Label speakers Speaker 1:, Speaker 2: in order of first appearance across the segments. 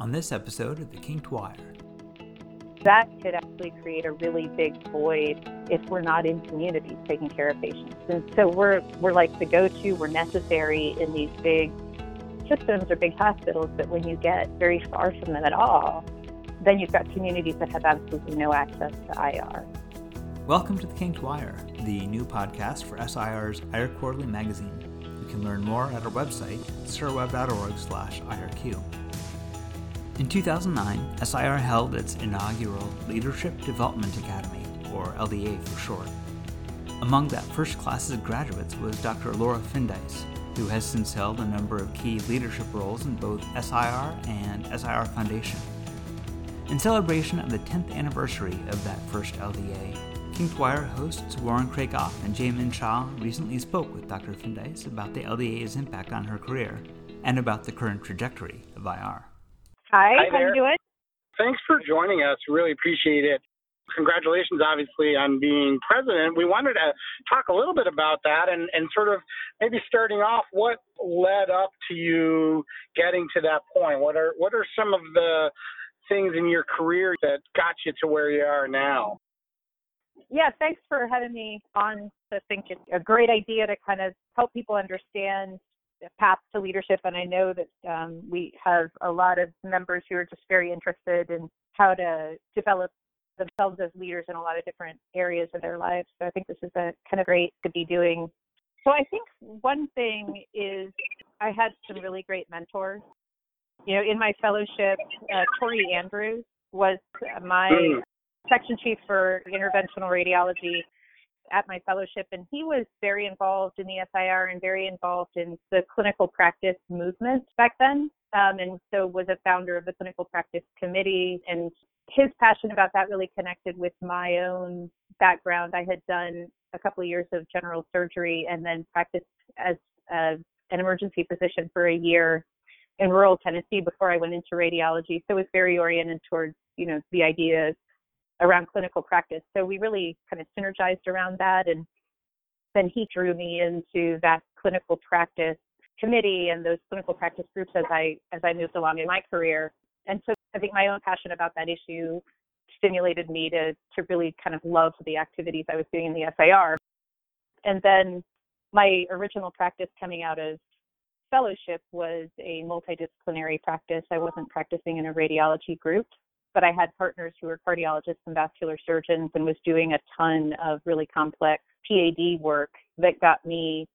Speaker 1: on this episode of The Kinked Wire.
Speaker 2: That could actually create a really big void if we're not in communities taking care of patients. And so we're, we're like the go to, we're necessary in these big systems or big hospitals, but when you get very far from them at all, then you've got communities that have absolutely no access to IR.
Speaker 1: Welcome to The Kinked Wire, the new podcast for SIR's IR Quarterly magazine. You can learn more at our website, sirweb.org slash IRQ. In 2009, SIR held its inaugural Leadership Development Academy, or LDA for short. Among that first class of graduates was Dr. Laura Findeiss, who has since held a number of key leadership roles in both SIR and SIR Foundation. In celebration of the 10th anniversary of that first LDA, Kinked Wire hosts Warren Krackov and Jaimin Shah recently spoke with Dr. Findeiss about the LDA's impact on her career and about the current trajectory of IR.
Speaker 2: Hi,
Speaker 3: Hi
Speaker 2: how
Speaker 3: there.
Speaker 2: you doing?
Speaker 3: Thanks for joining us. Really appreciate it. Congratulations, obviously, on being president. We wanted to talk a little bit about that and, and sort of maybe starting off, what led up to you getting to that point? What are what are some of the things in your career that got you to where you are now?
Speaker 2: Yeah, thanks for having me on. I think it's a great idea to kind of help people understand path to leadership. And I know that um, we have a lot of members who are just very interested in how to develop themselves as leaders in a lot of different areas of their lives. So I think this is a kind of great to be doing. So I think one thing is I had some really great mentors. You know, in my fellowship, uh, Tori Andrews was my
Speaker 3: Mm.
Speaker 2: section chief for interventional radiology at my fellowship, and he was very involved in the SIR and very involved in the clinical practice movement back then. Um, and so was a founder of the clinical practice committee. And his passion about that really connected with my own background. I had done a couple of years of general surgery and then practiced as a, an emergency physician for a year in rural Tennessee before I went into radiology. So it was very oriented towards, you know, the idea around clinical practice. So we really kind of synergized around that. And then he drew me into that clinical practice committee and those clinical practice groups as I as I moved along in my career. And so I think my own passion about that issue stimulated me to to really kind of love the activities I was doing in the SIR. And then my original practice coming out of fellowship was a multidisciplinary practice. I wasn't practicing in a radiology group, but I had partners who were cardiologists and vascular surgeons and was doing a ton of really complex PAD work that got me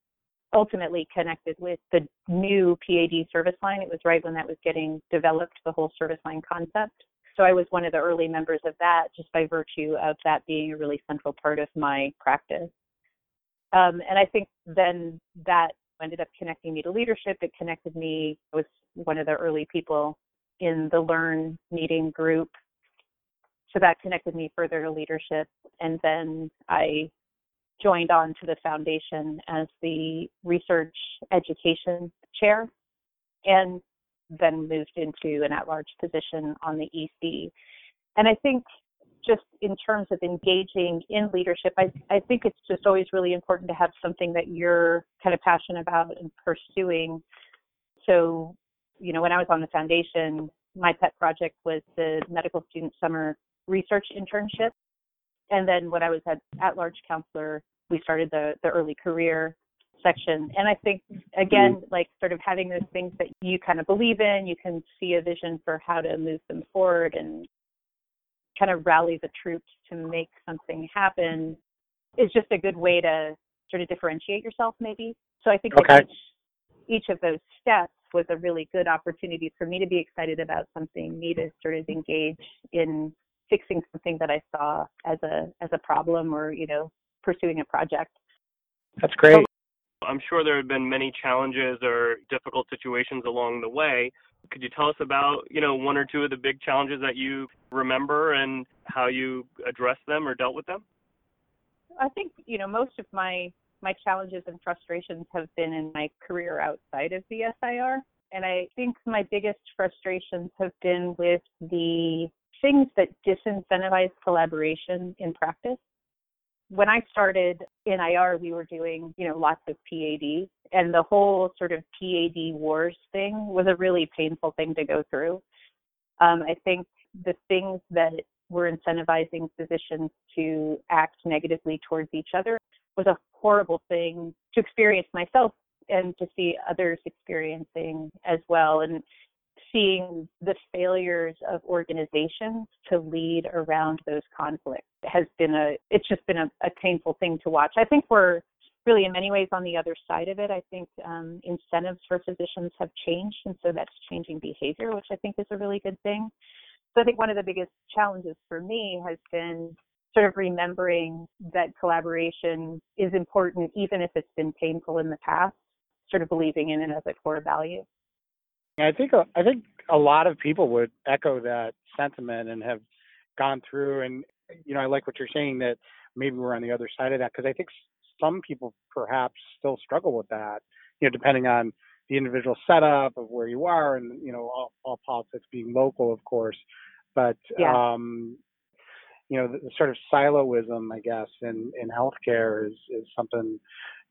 Speaker 2: ultimately connected with the new PAD service line. It was right when that was getting developed, the whole service line concept. So I was one of the early members of that just by virtue of that being a really central part of my practice. Um, and I think then that ended up connecting me to leadership. It connected me, I was one of the early people in the Learn meeting group. So that connected me further to leadership. And then I joined on to the foundation as the research education chair and then moved into an at large position on the EC. And I think just in terms of engaging in leadership, I, I think it's just always really important to have something that you're kind of passionate about and pursuing. So, you know, when I was on the foundation, my pet project was the medical student summer research internship. And then when I was at at large counselor, we started the, the early career section. And I think, again, mm-hmm. like sort of having those things that you kind of believe in, you can see a vision for how to move them forward and kind of rally the troops to make something happen is just a good way to sort of differentiate yourself, maybe. So I think
Speaker 3: Okay.
Speaker 2: each, each of those steps was a really good opportunity for me to be excited about something, me to sort of engage in fixing something that I saw as a as a problem or you know pursuing a project.
Speaker 3: That's great.
Speaker 4: I'm sure there have been many challenges or difficult situations along the way. Could you tell us about, you know, one or two of the big challenges that you remember and how you addressed them or dealt with them?
Speaker 2: I think you know most of my my challenges and frustrations have been in my career outside of the SIR, and I think my biggest frustrations have been with the things that disincentivize collaboration in practice. When I started in IR, we were doing, you know, lots of PAD, and the whole sort of PAD wars thing was a really painful thing to go through. Um, I think the things that were incentivizing physicians to act negatively towards each other was a horrible thing to experience myself and to see others experiencing as well. And seeing the failures of organizations to lead around those conflicts has been a it's just been a, a painful thing to watch. I think we're really in many ways on the other side of it. I think um, incentives for physicians have changed, and so that's changing behavior, which I think is a really good thing. So I think one of the biggest challenges for me has been sort of remembering that collaboration is important, even if it's been painful in the past, sort of believing in it as a core value.
Speaker 3: I think I think a lot of people would echo that sentiment and have gone through and you know I like what you're saying that maybe we're on the other side of that because I think some people perhaps still struggle with that you know depending on the individual setup of where you are and you know all, all politics being local of course but
Speaker 2: yeah.
Speaker 3: um you know the, the sort of siloism I guess in in healthcare is is something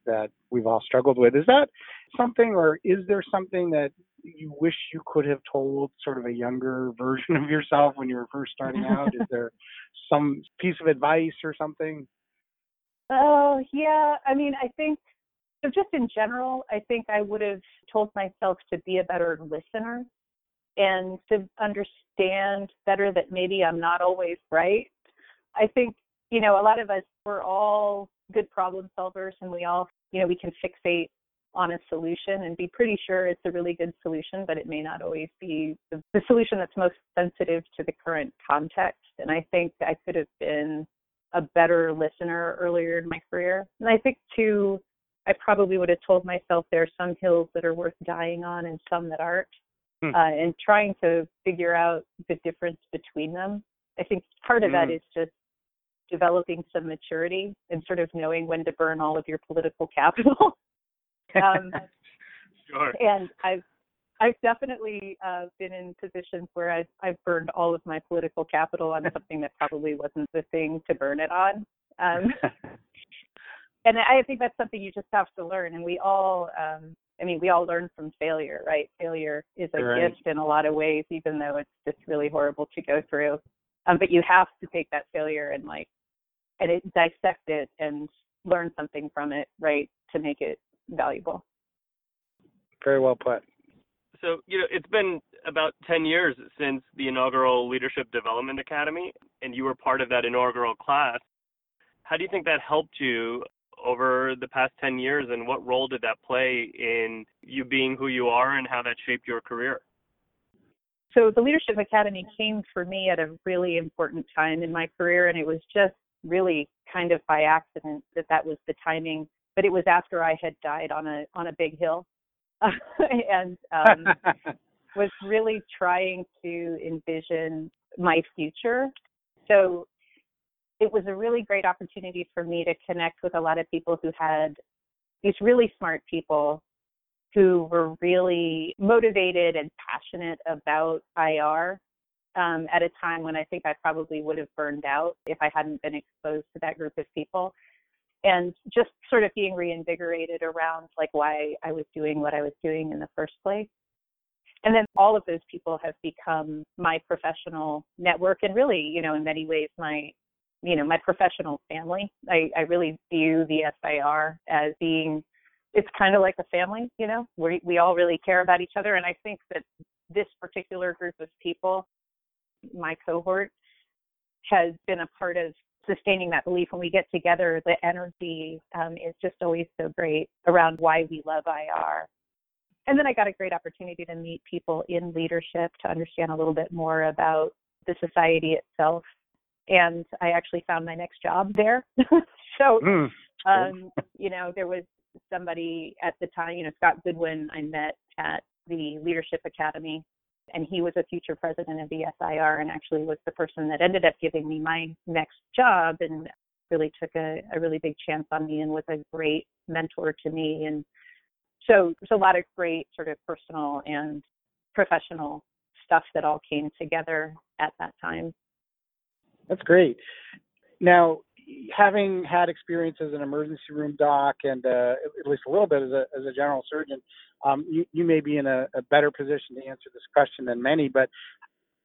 Speaker 3: that we've all struggled with is that something or is there something that you wish you could have told sort of a younger version of yourself when you were first starting out? Is there some piece of advice or something?
Speaker 2: Oh, yeah. I mean, I think so just in general, I think I would have told myself to be a better listener and to understand better that maybe I'm not always right. I think, you know, a lot of us, we're all good problem solvers and we all, you know, we can fixate on a solution and be pretty sure it's a really good solution, but it may not always be the, the solution that's most sensitive to the current context. And I think I could have been a better listener earlier in my career. And I think too, I probably would have told myself there are some hills that are worth dying on and some that aren't. Hmm. Uh, and trying to figure out the difference between them. I think part of that hmm. is just developing some maturity and sort of knowing when to burn all of your political capital
Speaker 4: Um, sure.
Speaker 2: And I've I've definitely uh, been in positions where I've I've burned all of my political capital on something that probably wasn't the thing to burn it on. Um, and I think that's something you just have to learn. And we all, um, I mean, we all learn from failure, right? Failure is a right. gift in a lot of ways, even though it's just really horrible to go through. Um, but you have to take that failure and like, and it, dissect it and learn something from it, right, to make it valuable.
Speaker 3: Very well put.
Speaker 4: So, you know, it's been about 10 years since the inaugural Leadership Development Academy, and you were part of that inaugural class. How do you think that helped you over the past 10 years, and what role did that play in you being who you are and how that shaped your career?
Speaker 2: So, the Leadership Academy came for me at a really important time in my career, and it was just really kind of by accident that that was the timing but it was after I had died on a on a big hill, and um, was really trying to envision my future. So it was a really great opportunity for me to connect with a lot of people who had these really smart people who were really motivated and passionate about IR um, at a time when I think I probably would have burned out if I hadn't been exposed to that group of people and just sort of being reinvigorated around like why I was doing what I was doing in the first place. And then all of those people have become my professional network and really, you know, in many ways my you know, my professional family. I, I really view the SIR as being it's kind of like a family, you know, we we all really care about each other. And I think that this particular group of people, my cohort, has been a part of sustaining that belief. When we get together the energy um, is just always so great around why we love ir and then i got a great opportunity to meet people in leadership to understand a little bit more about the society itself. And i actually found my next job there. So mm. um, you know there was somebody at the time you know scott goodwin i met at the leadership academy and he was a future president of the SIR and actually was the person that ended up giving me my next job and really took a, a really big chance on me and was a great mentor to me and so there's a lot of great sort of personal and professional stuff that all came together at that time.
Speaker 3: That's great. Now, having had experience as an emergency room doc and uh, at least a little bit as a, as a general surgeon, um, you, you may be in a, a better position to answer this question than many. But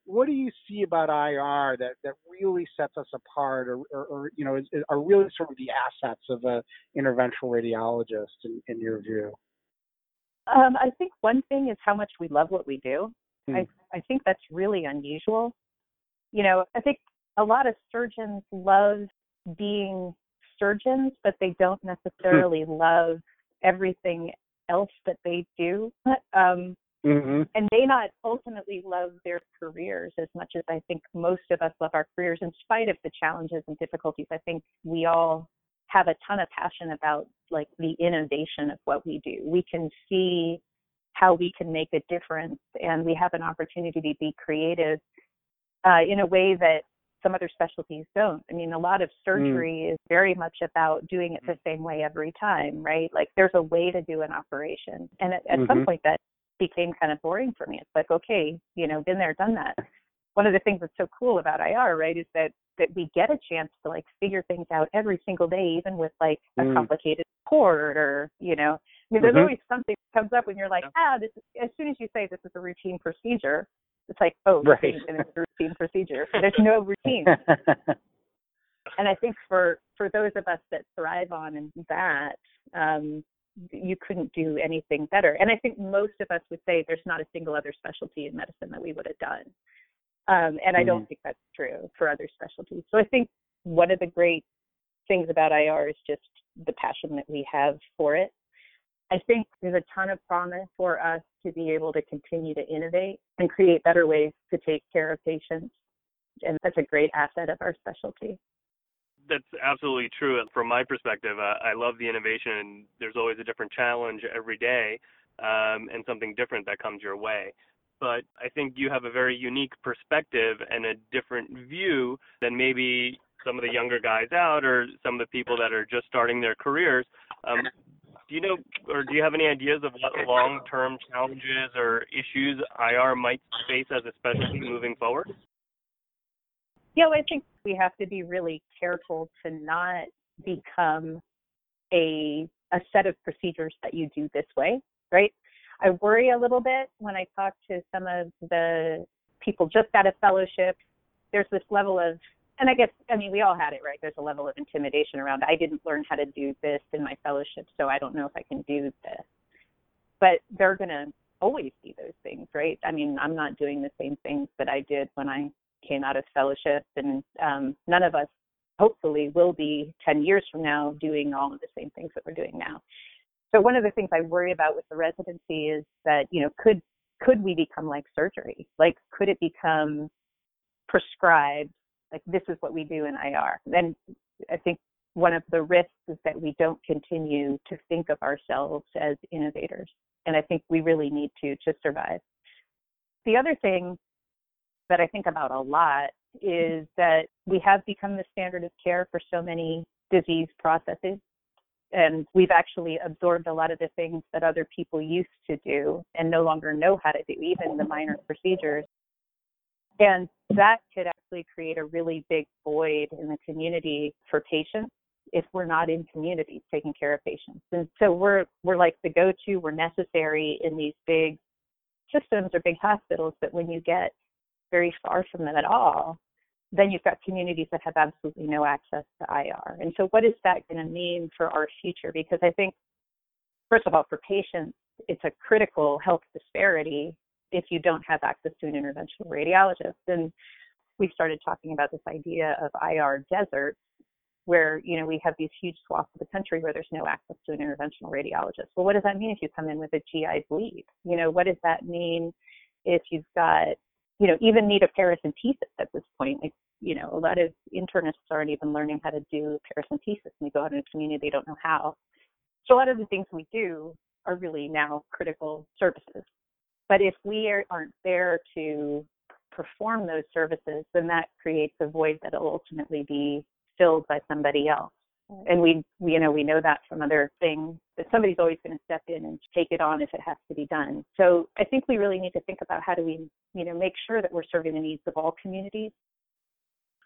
Speaker 3: what do you see about IR that, that really sets us apart or, or, or you know, is, are really sort of the assets of a interventional radiologist in, in your view?
Speaker 2: Um, I think one thing is how much we love what we do.
Speaker 3: Hmm.
Speaker 2: I, I think that's really unusual. You know, I think a lot of surgeons love being surgeons, but they don't necessarily love everything else that they do. Um,
Speaker 3: Mm-hmm.
Speaker 2: and may not ultimately love their careers as much as I think most of us love our careers in spite of the challenges and difficulties. I think we all have a ton of passion about like the innovation of what we do. We can see how we can make a difference and we have an opportunity to be creative uh, in a way that some other specialties don't. I mean, a lot of surgery is very much about doing it the same way every time, right? Like there's a way to do an operation. And at, at some
Speaker 3: Mhm.
Speaker 2: point that became kind of boring for me. It's like, okay, you know, been there, done that. One of the things that's so cool about IR, right, is that that we get a chance to like figure things out every single day, even with like a
Speaker 3: Mm.
Speaker 2: complicated port or, you know, I mean, there's
Speaker 3: Mhm.
Speaker 2: always something that comes up when you're like, ah, this is, as soon as you say this is a routine procedure, it's like, oh,
Speaker 3: Right.
Speaker 2: isn't a routine procedure. There's no routine. and I think for for those of us that thrive on that, um, you couldn't do anything better. And I think most of us would say there's not a single other specialty in medicine that we would have done. Um, and I don't think that's true for other specialties. So I think one of the great things about IR is just the passion that we have for it. I think there's a ton of promise for us to be able to continue to innovate and create better ways to take care of patients. And that's a great asset of our specialty.
Speaker 4: That's absolutely true. From my perspective, uh, I love the innovation, and there's always a different challenge every day, um, and something different that comes your way. But I think you have a very unique perspective and a different view than maybe some of the younger guys out or some of the people that are just starting their careers. Um, do you know, or do you have any ideas of what long-term challenges or issues IR might face as a specialty moving forward?
Speaker 2: Yeah, well, I think we have to be really careful to not become a a set of procedures that you do this way, right? I worry a little bit when I talk to some of the people just out of fellowship. There's this level of, and I guess, I mean, we all had it, right? There's a level of intimidation around. I didn't learn how to do this in my fellowship, so I don't know if I can do this. But they're to always be those things, right? I mean, I'm not doing the same things that I did when I came out of fellowship, and um, none of us, hopefully, will be 10 years from now doing all of the same things that we're doing now. So one of the things I worry about with the residency is that you know could could we become like surgery? Like could it become prescribed? Like this is what we do in IR. Then I think one of the risks is that we don't continue to think of ourselves as innovators, and I think we really need to to survive. The other thing that I think about a lot is that we have become the standard of care for so many disease processes and we've actually absorbed a lot of the things that other people used to do and no longer know how to do, even the minor procedures. And that could actually create a really big void in the community for patients if we're not in communities taking care of patients. And so we're we're like the go-to, we're necessary in these big systems or big hospitals, but when you get very far from them at all, then you've got communities that have absolutely no access to IR. And so, what is that going to mean for our future? Because I think, first of all, for patients, it's a critical health disparity if you don't have access to an interventional radiologist. And we started talking about this idea of IR deserts, where you know we have these huge swaths of the country where there's no access to an interventional radiologist. Well, what does that mean if you come in with a GI bleed? You know, what does that mean if you've got you know, even need a paracentesis at this point. Like, you know, a lot of internists aren't even learning how to do paracentesis and they go out in a community, they don't know how. So a lot of the things we do are really now critical services. But if we are, aren't there to perform those services, then that creates a void that will ultimately be filled by somebody else. And we, we, you know, we know that from other things that somebody's always going to step in and take it on if it has to be done. So I think we really need to think about how do we, you know, make sure that we're serving the needs of all communities.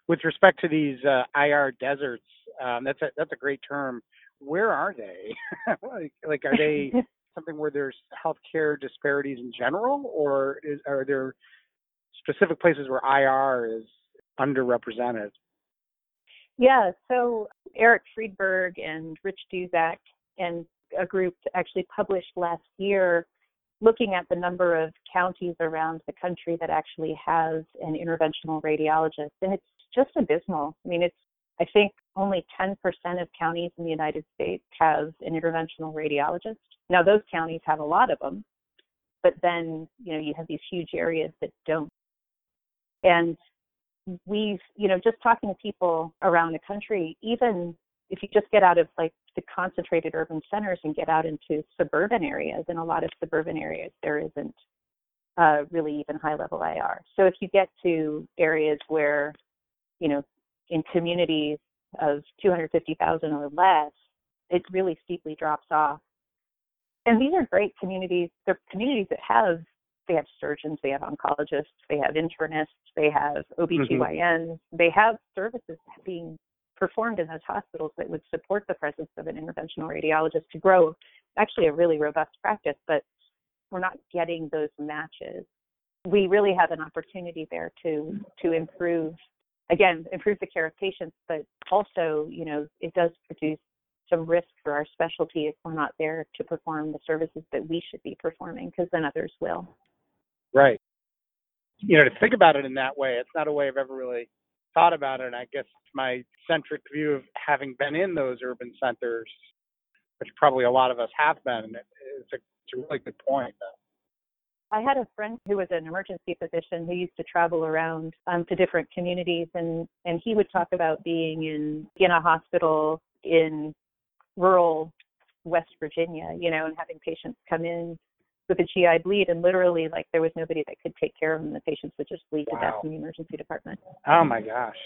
Speaker 3: With respect to these uh, IR deserts, um, that's a that's a great term. Where are they? like, like, are they something where there's healthcare disparities in general, or is, are there specific places where IR is underrepresented.
Speaker 2: Yeah, so Eric Friedberg and Rich Duszak and a group actually published last year looking at the number of counties around the country that actually has an interventional radiologist. And it's just abysmal. I mean, it's, I think only 10% of counties in the United States have an interventional radiologist. Now, those counties have a lot of them, but then, you know, you have these huge areas that don't. And we've, you know, just talking to people around the country, even if you just get out of like the concentrated urban centers and get out into suburban areas, in a lot of suburban areas, there isn't uh, really even high level IR. So if you get to areas where, you know, in communities of 250,000 or less, it really steeply drops off. And these are great communities. They're communities that have they have surgeons, they have oncologists, they have internists, they have OBGYNs, mm-hmm. they have services being performed in those hospitals that would support the presence of an interventional radiologist to grow actually a really robust practice, but we're not getting those matches. We really have an opportunity there to to improve again, improve the care of patients, but also, you know, it does produce some risk for our specialty if we're not there to perform the services that we should be performing, because then others will.
Speaker 3: Right. You know, to think about it in that way, it's not a way I've ever really thought about it. And I guess my centric view of having been in those urban centers, which probably a lot of us have been, it's a, it's a really good point. Though.
Speaker 2: I had a friend who was an emergency physician who used to travel around um, to different communities, and and he would talk about being in in a hospital in rural West Virginia, you know, and having patients come in with a GI bleed, and literally like there was nobody that could take care of them. The patients would just bleed wow. to death in the emergency department.
Speaker 3: Oh my gosh.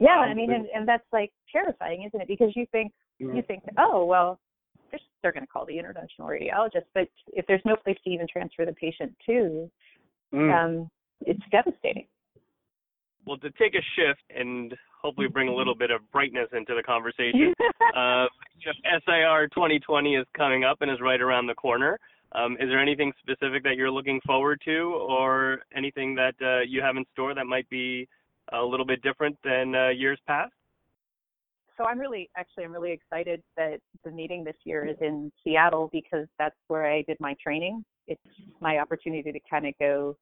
Speaker 2: Yeah, I mean, and, and that's like terrifying, isn't it? Because you think mm-hmm. you think, oh well, they're, they're going to call the interventional radiologist. But if there's no place to even transfer the patient to, mm. um, it's devastating.
Speaker 4: Well, to take a shift and hopefully bring a little bit of brightness into the conversation, uh, SIR 2020 is coming up and is right around the corner. Um, is there anything specific that you're looking forward to, or anything that uh, you have in store that might be a little bit different than uh, years past?
Speaker 2: So I'm really actually I'm really excited that the meeting this year is in Seattle because that's where I did my training. It's my opportunity to kind of go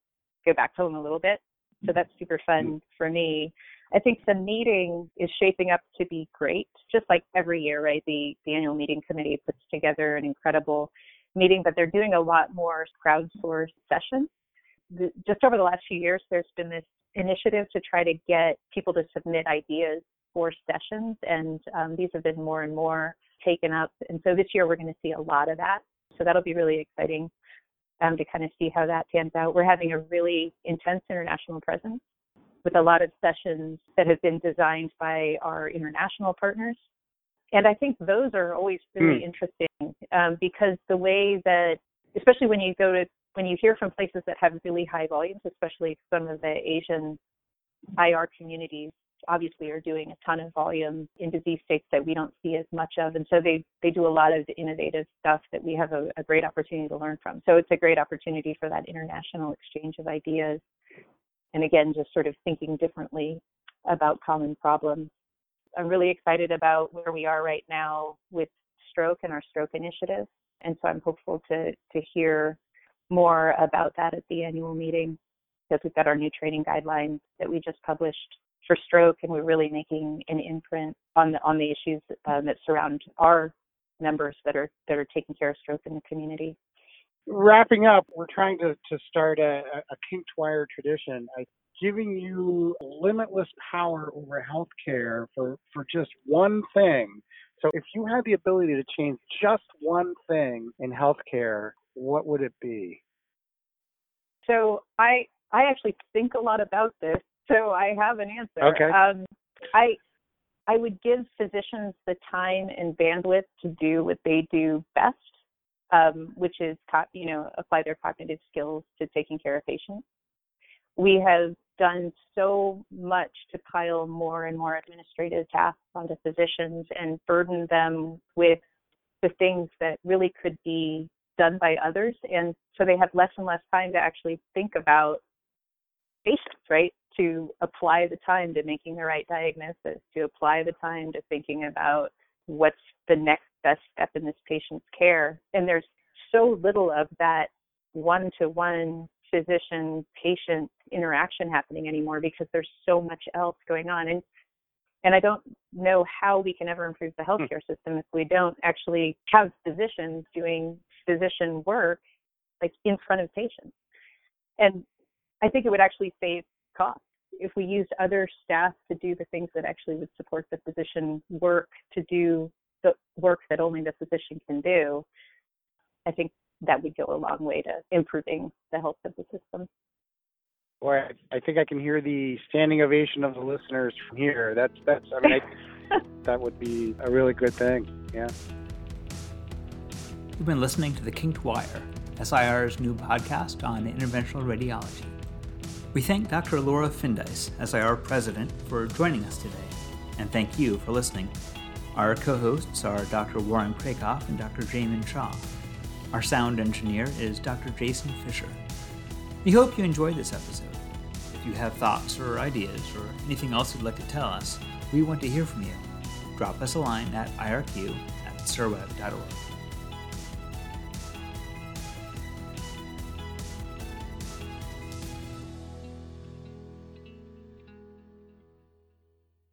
Speaker 2: go back home a little bit. So that's super fun mm-hmm. for me. I think the meeting is shaping up to be great, just like every year, right? The the annual meeting committee puts together an incredible meeting, but they're doing a lot more crowdsourced sessions. The, just over the last few years, there's been this initiative to try to get people to submit ideas for sessions, and um, these have been more and more taken up. And so this year we're going to see a lot of that. So that'll be really exciting um, to kind of see how that pans out. We're having a really intense international presence with a lot of sessions that have been designed by our international partners. And I think those are always really mm. interesting um, because the way that, especially when you go to, when you hear from places that have really high volumes, especially some of the Asian IR communities, obviously are doing a ton of volume in disease states that we don't see as much of. And so they, they do a lot of innovative stuff that we have a, a great opportunity to learn from. So it's a great opportunity for that international exchange of ideas. And again, just sort of thinking differently about common problems. I'm really excited about where we are right now with stroke and our stroke initiative. And so I'm hopeful to, to hear more about that at the annual meeting because we've got our new training guidelines that we just published for stroke, and we're really making an imprint on the on the issues um, that surround our members that are that are taking care of stroke in the community.
Speaker 3: Wrapping up, we're trying to, to start a, a kinked wire tradition. I, giving you limitless power over healthcare for, for just one thing. So, if you had the ability to change just one thing in healthcare, what would it be?
Speaker 2: So, I I actually think a lot about this so I have an answer.
Speaker 3: Okay.
Speaker 2: Um, I I would give physicians the time and bandwidth to do what they do best, um, which is you know apply their cognitive skills to taking care of patients. We have done so much to pile more and more administrative tasks onto physicians and burden them with the things that really could be done by others, and so they have less and less time to actually think about patients, right? To apply the time to making the right diagnosis, to apply the time to thinking about what's the next best step in this patient's care. And there's so little of that one to one physician patient interaction happening anymore because there's so much else going on. And and I don't know how we can ever improve the hmm. healthcare system if we don't actually have physicians doing physician work like in front of patients. And I think it would actually save costs if we used other staff to do the things that actually would support the physician work to do the work that only the physician can do. I think that would go a long way to improving the health of the system.
Speaker 3: Boy, I think I can hear the standing ovation of the listeners from here. That's that's. I mean, I, that would be a really good thing. Yeah.
Speaker 1: You've been listening to the Kinked Wire, SIR's new podcast on interventional radiology. We thank Dr. Laura Findeiss, SIR President, for joining us today, and thank you for listening. Our co hosts are Dr. Warren Krackov and Dr. Jaimin Shah. Our sound engineer is Dr. Jason Fisher. We hope you enjoyed this episode. If you have thoughts or ideas or anything else you'd like to tell us, we want to hear from you. Drop us a line at irq at sirweb.org.